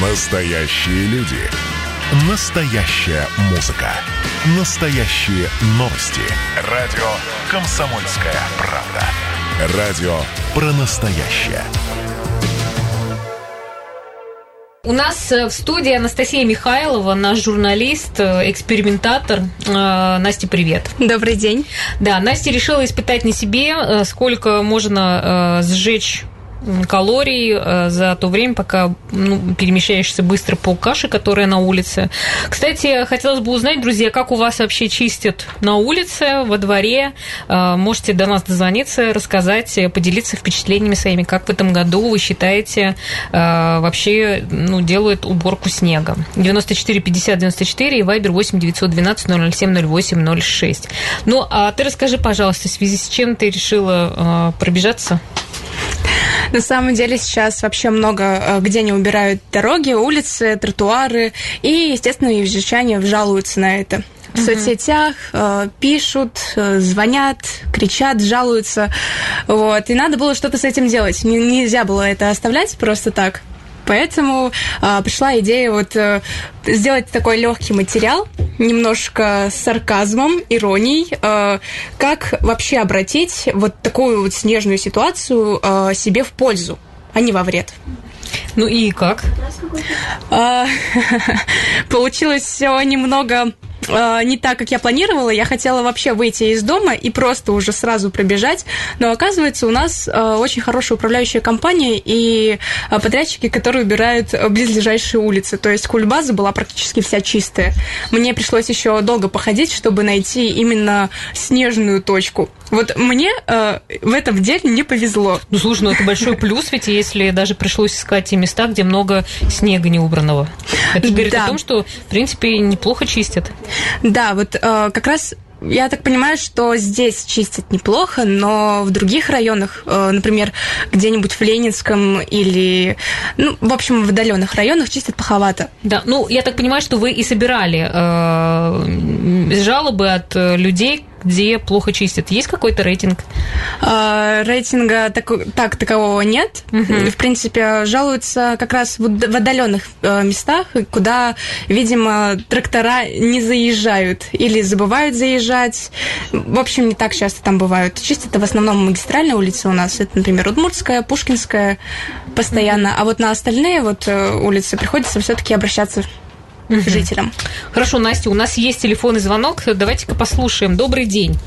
Настоящие люди. Настоящая музыка. Настоящие новости. Радио «Комсомольская правда». Радио про настоящее. У нас э, в студии Анастасия Михайлова, наш журналист, э, экспериментатор. Э, Настя, привет. Добрый день. Да, Настя решила испытать на себе, сколько можно сжечь калорий э, за то время, пока ну, перемещаешься быстро по каше, которая на улице. Кстати, хотелось бы узнать, друзья, как у вас вообще чистят на улице, во дворе. Э, можете до нас дозвониться, рассказать, поделиться впечатлениями своими, как в этом году вы считаете э, вообще ну, делают уборку снега. 94 50 94 и Вайбер 8 912 007 08 06. Ну, а ты расскажи, пожалуйста, в связи с чем ты решила пробежаться? На самом деле сейчас вообще много э, где не убирают дороги, улицы, тротуары, и, естественно, езжане жалуются на это в соцсетях, э, пишут, э, звонят, кричат, жалуются. Вот. И надо было что-то с этим делать. Нельзя было это оставлять просто так. Поэтому э, пришла идея вот э, сделать такой легкий материал, немножко с сарказмом, иронией, э, как вообще обратить вот такую вот снежную ситуацию э, себе в пользу, а не во вред. Ну и как? А, получилось все немного э, не так, как я планировала. Я хотела вообще выйти из дома и просто уже сразу пробежать. Но оказывается, у нас э, очень хорошая управляющая компания и э, подрядчики, которые убирают близлежащие улицы. То есть кульбаза была практически вся чистая. Мне пришлось еще долго походить, чтобы найти именно снежную точку. Вот мне э, в этом деле не повезло. Ну, слушай, ну это большой плюс, ведь если даже пришлось искать те места, где много снега не убранного. Это говорит да. о том, что, в принципе, неплохо чистят. Да, вот э, как раз я так понимаю, что здесь чистят неплохо, но в других районах, э, например, где-нибудь в Ленинском или, ну, в общем, в отдаленных районах чистят плоховато. Да, ну, я так понимаю, что вы и собирали э, жалобы от э, людей, где плохо чистят. Есть какой-то рейтинг? А, рейтинга так, так такового нет. Угу. В принципе, жалуются как раз в, в отдаленных э, местах, куда, видимо, трактора не заезжают или забывают заезжать. В общем, не так часто там бывают. Чистят в основном магистральные улицы у нас. Это, например, Удмуртская, Пушкинская постоянно. А вот на остальные вот э, улицы приходится все-таки обращаться угу. жителям. Хорошо, Настя, у нас есть телефонный звонок. Давайте-ка послушаем. Добрый день.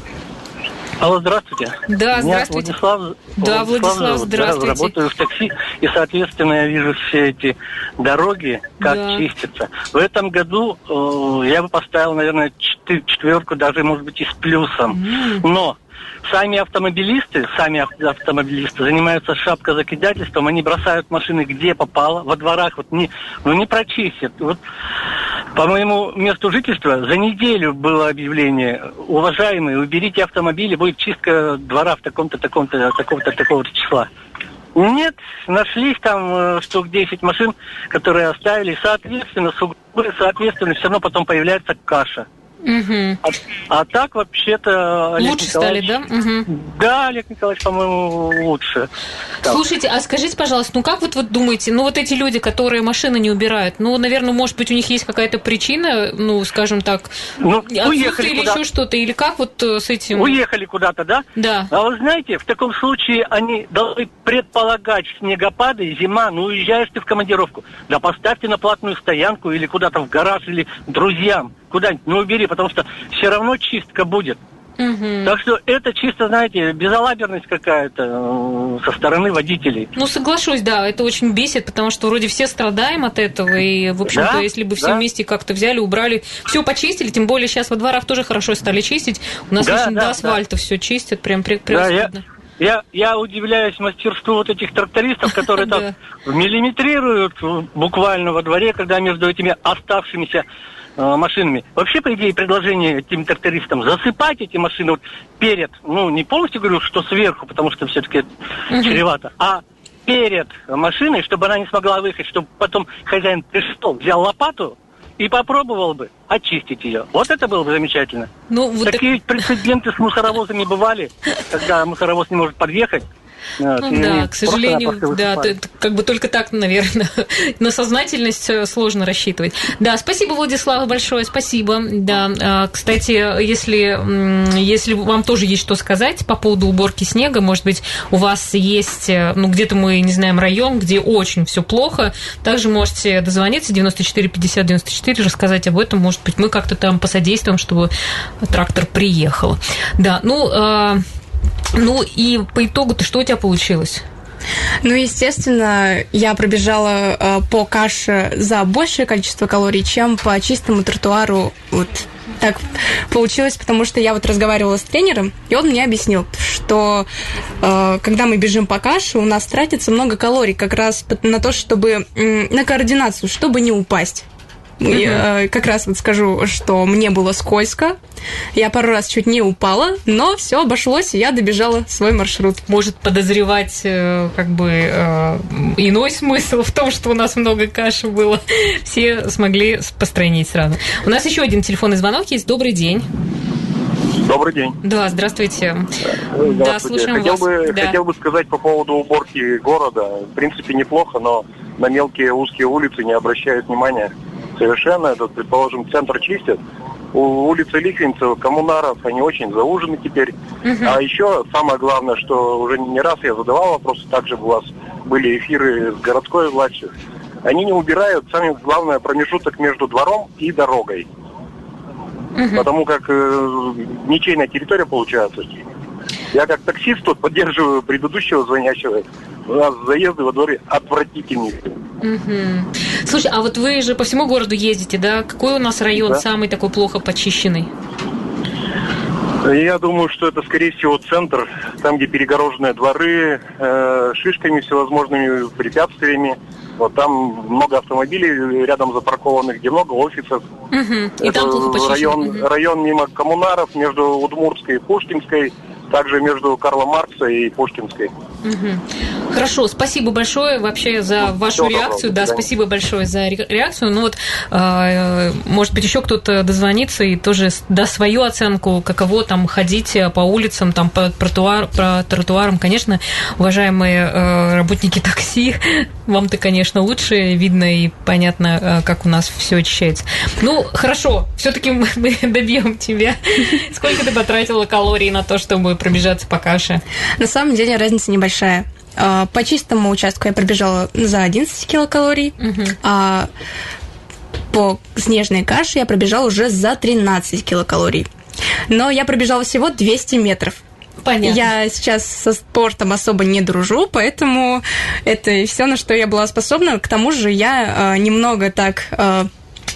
Алло, здравствуйте. Да, здравствуйте. Владислав, да, Владислав, Владислав здравствуйте. Да, работаю в такси, и, соответственно, я вижу все эти дороги, как да. чистятся. В этом году э, я бы поставил, наверное, четверку, даже, может быть, и с плюсом. Mm. Но сами автомобилисты, сами автомобилисты занимаются шапкозакидательством, они бросают машины где попало, во дворах, вот не, ну не прочистят. Вот по моему месту жительства за неделю было объявление, уважаемые, уберите автомобили, будет чистка двора в таком-то, таком-то, такого-то, такого-то числа. Нет, нашлись там э, штук 10 машин, которые оставили, соответственно, соответственно, все равно потом появляется каша. Угу. А, а так вообще-то Олег лучше стали, да? Угу. Да, Олег Николаевич, по-моему, лучше. Так. Слушайте, а скажите, пожалуйста, ну как вот вы думаете, ну вот эти люди, которые машины не убирают, ну, наверное, может быть, у них есть какая-то причина, ну, скажем так, ну, уехали или еще что-то, или как вот э, с этим? Уехали куда-то, да? Да. А вы знаете, в таком случае они должны предполагать снегопады, зима, ну, уезжаешь ты в командировку, да поставьте на платную стоянку или куда-то в гараж, или друзьям куда-нибудь, ну убери, потому что все равно чистка будет. Угу. Так что это чисто, знаете, безалаберность какая-то э, со стороны водителей. Ну, соглашусь, да, это очень бесит, потому что вроде все страдаем от этого, и, в общем-то, да? если бы все да. вместе как-то взяли, убрали, все почистили, тем более сейчас во дворах тоже хорошо стали чистить, у нас да, очень да, до асфальта да. все чистят, прям превосходно. Да, я... Я, я удивляюсь мастерству вот этих трактористов, которые так миллиметрируют буквально во дворе, когда между этими оставшимися Э, машинами. Вообще, по идее, предложение этим трактористам засыпать эти машины вот перед, ну, не полностью говорю, что сверху, потому что все-таки угу. чревато, а перед машиной, чтобы она не смогла выехать, чтобы потом хозяин пришел, взял лопату и попробовал бы очистить ее. Вот это было бы замечательно. Ну, вот Такие так... прецеденты с мусоровозами бывали, когда мусоровоз не может подъехать. Ну, да, к сожалению, да, это, как бы только так, наверное, на сознательность э, сложно рассчитывать. Да, спасибо, Владислав, большое, спасибо. Да, а, кстати, если, если вам тоже есть что сказать по поводу уборки снега, может быть, у вас есть, э, ну, где-то мы не знаем район, где очень все плохо, также можете дозвониться 94 50 94, рассказать об этом, может быть, мы как-то там посодействуем, чтобы трактор приехал. Да, ну, а, ну и по итогу-то что у тебя получилось? Ну, естественно, я пробежала э, по каше за большее количество калорий, чем по чистому тротуару. Вот так получилось, потому что я вот разговаривала с тренером, и он мне объяснил, что э, когда мы бежим по каше, у нас тратится много калорий как раз на то, чтобы э, на координацию, чтобы не упасть. Я как раз вот скажу, что мне было скользко. Я пару раз чуть не упала, но все обошлось, и я добежала свой маршрут. Может подозревать э, как бы э, иной смысл в том, что у нас много каши было. Все смогли построить сразу. У нас еще один телефонный звонок есть. Добрый день. Добрый день. Да, здравствуйте. здравствуйте. Да, слушаем хотел вас. Бы, да. Хотел бы сказать по поводу уборки города. В принципе, неплохо, но на мелкие узкие улицы не обращают внимания совершенно. Этот, предположим, центр чистят. У улицы Лихвинцева, коммунаров, они очень заужены теперь. Угу. А еще самое главное, что уже не раз я задавал вопросы, также у вас были эфиры с городской властью. Они не убирают, самое главное, промежуток между двором и дорогой. Угу. Потому как э, ничейная территория получается. Я как таксист тут поддерживаю предыдущего звонящего. У нас заезды во дворе отвратительные. Угу. Слушай, а вот вы же по всему городу ездите, да? Какой у нас район да. самый такой плохо почищенный? Я думаю, что это, скорее всего, центр, там, где перегороженные дворы, э, шишками всевозможными, препятствиями. Вот там много автомобилей рядом запаркованных, где много офисов. Угу. И это там плохо район, угу. район мимо коммунаров между Удмуртской и Пушкинской также между Карла Маркса и Пушкинской. Угу. Хорошо, спасибо большое вообще за ну, вашу реакцию. Да, спасибо большое за реакцию. Ну вот, э, может быть, еще кто-то дозвонится и тоже даст свою оценку, каково там ходить по улицам, там по, тротуар, по тротуарам. Конечно, уважаемые э, работники такси, вам-то, конечно, лучше видно и понятно, э, как у нас все очищается. Ну, хорошо, все-таки мы, мы добьем тебя. Сколько ты потратила калорий на то, чтобы пробежаться по каше? На самом деле разница небольшая. А, по чистому участку я пробежала за 11 килокалорий, угу. а по снежной каше я пробежала уже за 13 килокалорий. Но я пробежала всего 200 метров. Понятно. Я сейчас со спортом особо не дружу, поэтому это все, на что я была способна. К тому же я э, немного так э,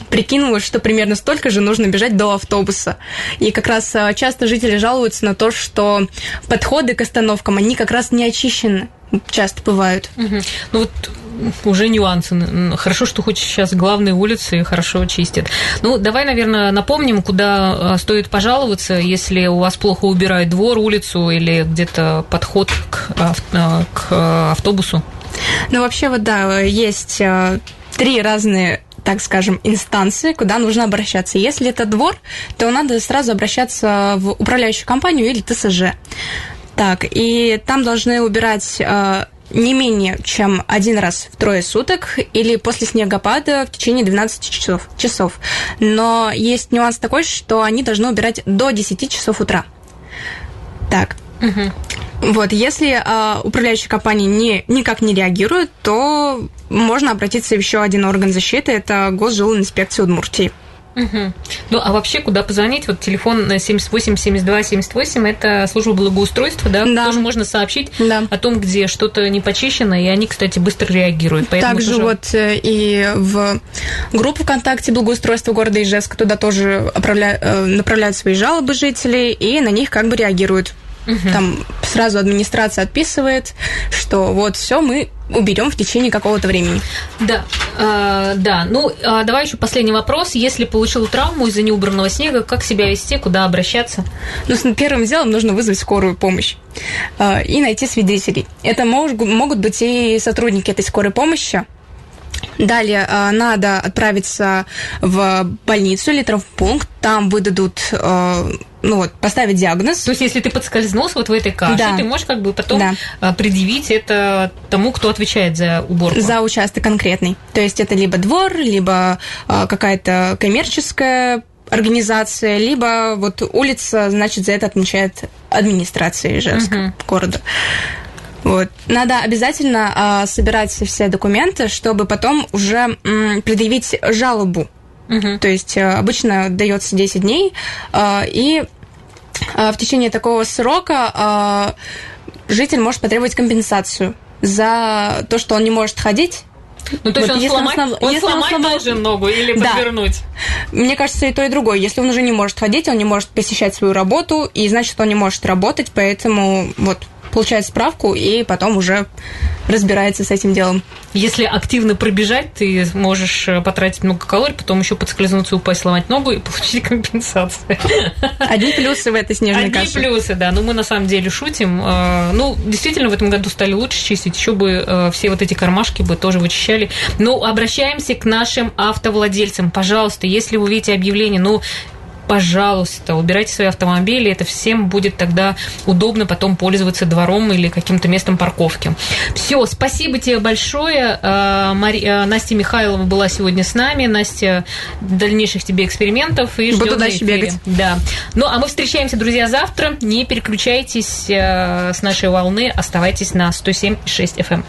прикинула, что примерно столько же нужно бежать до автобуса. И как раз а, часто жители жалуются на то, что подходы к остановкам, они как раз не очищены часто бывают. Угу. Ну вот уже нюансы. Хорошо, что хоть сейчас главные улицы хорошо чистят. Ну, давай, наверное, напомним, куда а, стоит пожаловаться, если у вас плохо убирают двор, улицу или где-то подход к, а, к автобусу. Ну, вообще, вот да, есть три разные так скажем, инстанции, куда нужно обращаться. Если это двор, то надо сразу обращаться в управляющую компанию или ТСЖ. Так, и там должны убирать э, не менее чем один раз в трое суток или после снегопада в течение 12 часов. часов. Но есть нюанс такой, что они должны убирать до 10 часов утра. Так. Угу. Вот, если э, управляющая компания не, никак не реагирует, то можно обратиться в еще один орган защиты, это Госжилинспекция Удмуртии. Угу. Ну, а вообще, куда позвонить? Вот телефон 78 72 78 это служба благоустройства, да? да. Тоже можно сообщить да. о том, где что-то не почищено, и они, кстати, быстро реагируют. Поэтому Также тоже... вот э, и в группу ВКонтакте благоустройства города Ижевска туда тоже отправля... Э, направляют свои жалобы жителей, и на них как бы реагируют. Угу. Там сразу администрация отписывает, что вот все, мы уберем в течение какого-то времени. Да, э, да. Ну, э, давай еще последний вопрос. Если получил травму из-за неубранного снега, как себя вести, куда обращаться? Ну, первым делом нужно вызвать скорую помощь э, и найти свидетелей. Это мож, могут быть и сотрудники этой скорой помощи, Далее э, надо отправиться в больницу или травмпункт, там выдадут э, ну вот, поставить диагноз. То есть, если ты подскользнулся вот в этой каше, да. ты можешь как бы потом да. Э, предъявить это тому, кто отвечает за уборку. За участок конкретный. То есть, это либо двор, либо какая-то коммерческая организация, либо вот улица, значит, за это отмечает администрация Ижевска угу. города. Вот. Надо обязательно э, собирать все документы, чтобы потом уже м, предъявить жалобу. Угу. То есть э, обычно дается 10 дней, э, и э, в течение такого срока э, житель может потребовать компенсацию за то, что он не может ходить ну, то есть вот, он, сломать, он, он сломать он сломает... должен ногу или да. подвернуть? Мне кажется, и то, и другое. Если он уже не может ходить, он не может посещать свою работу, и значит, он не может работать, поэтому вот получает справку и потом уже разбирается с этим делом. Если активно пробежать, ты можешь э, потратить много калорий, потом еще подскользнуться, упасть, сломать ногу и получить компенсацию. Одни плюсы в этой снежной Одни каше. Одни плюсы, да. Ну, мы на самом деле шутим. Э, ну, действительно, в этом году стали лучше чистить. Еще бы э, все вот эти кармашки бы тоже вычищали. Ну, обращаемся к нашим автовладельцам. Пожалуйста, если вы видите объявление, ну, пожалуйста, убирайте свои автомобили, это всем будет тогда удобно потом пользоваться двором или каким-то местом парковки. Все, спасибо тебе большое. А, Мари... А, Настя Михайлова была сегодня с нами. Настя, дальнейших тебе экспериментов и Буду дальше бегать. Да. Ну, а мы встречаемся, друзья, завтра. Не переключайтесь а, с нашей волны, оставайтесь на 107,6 FM.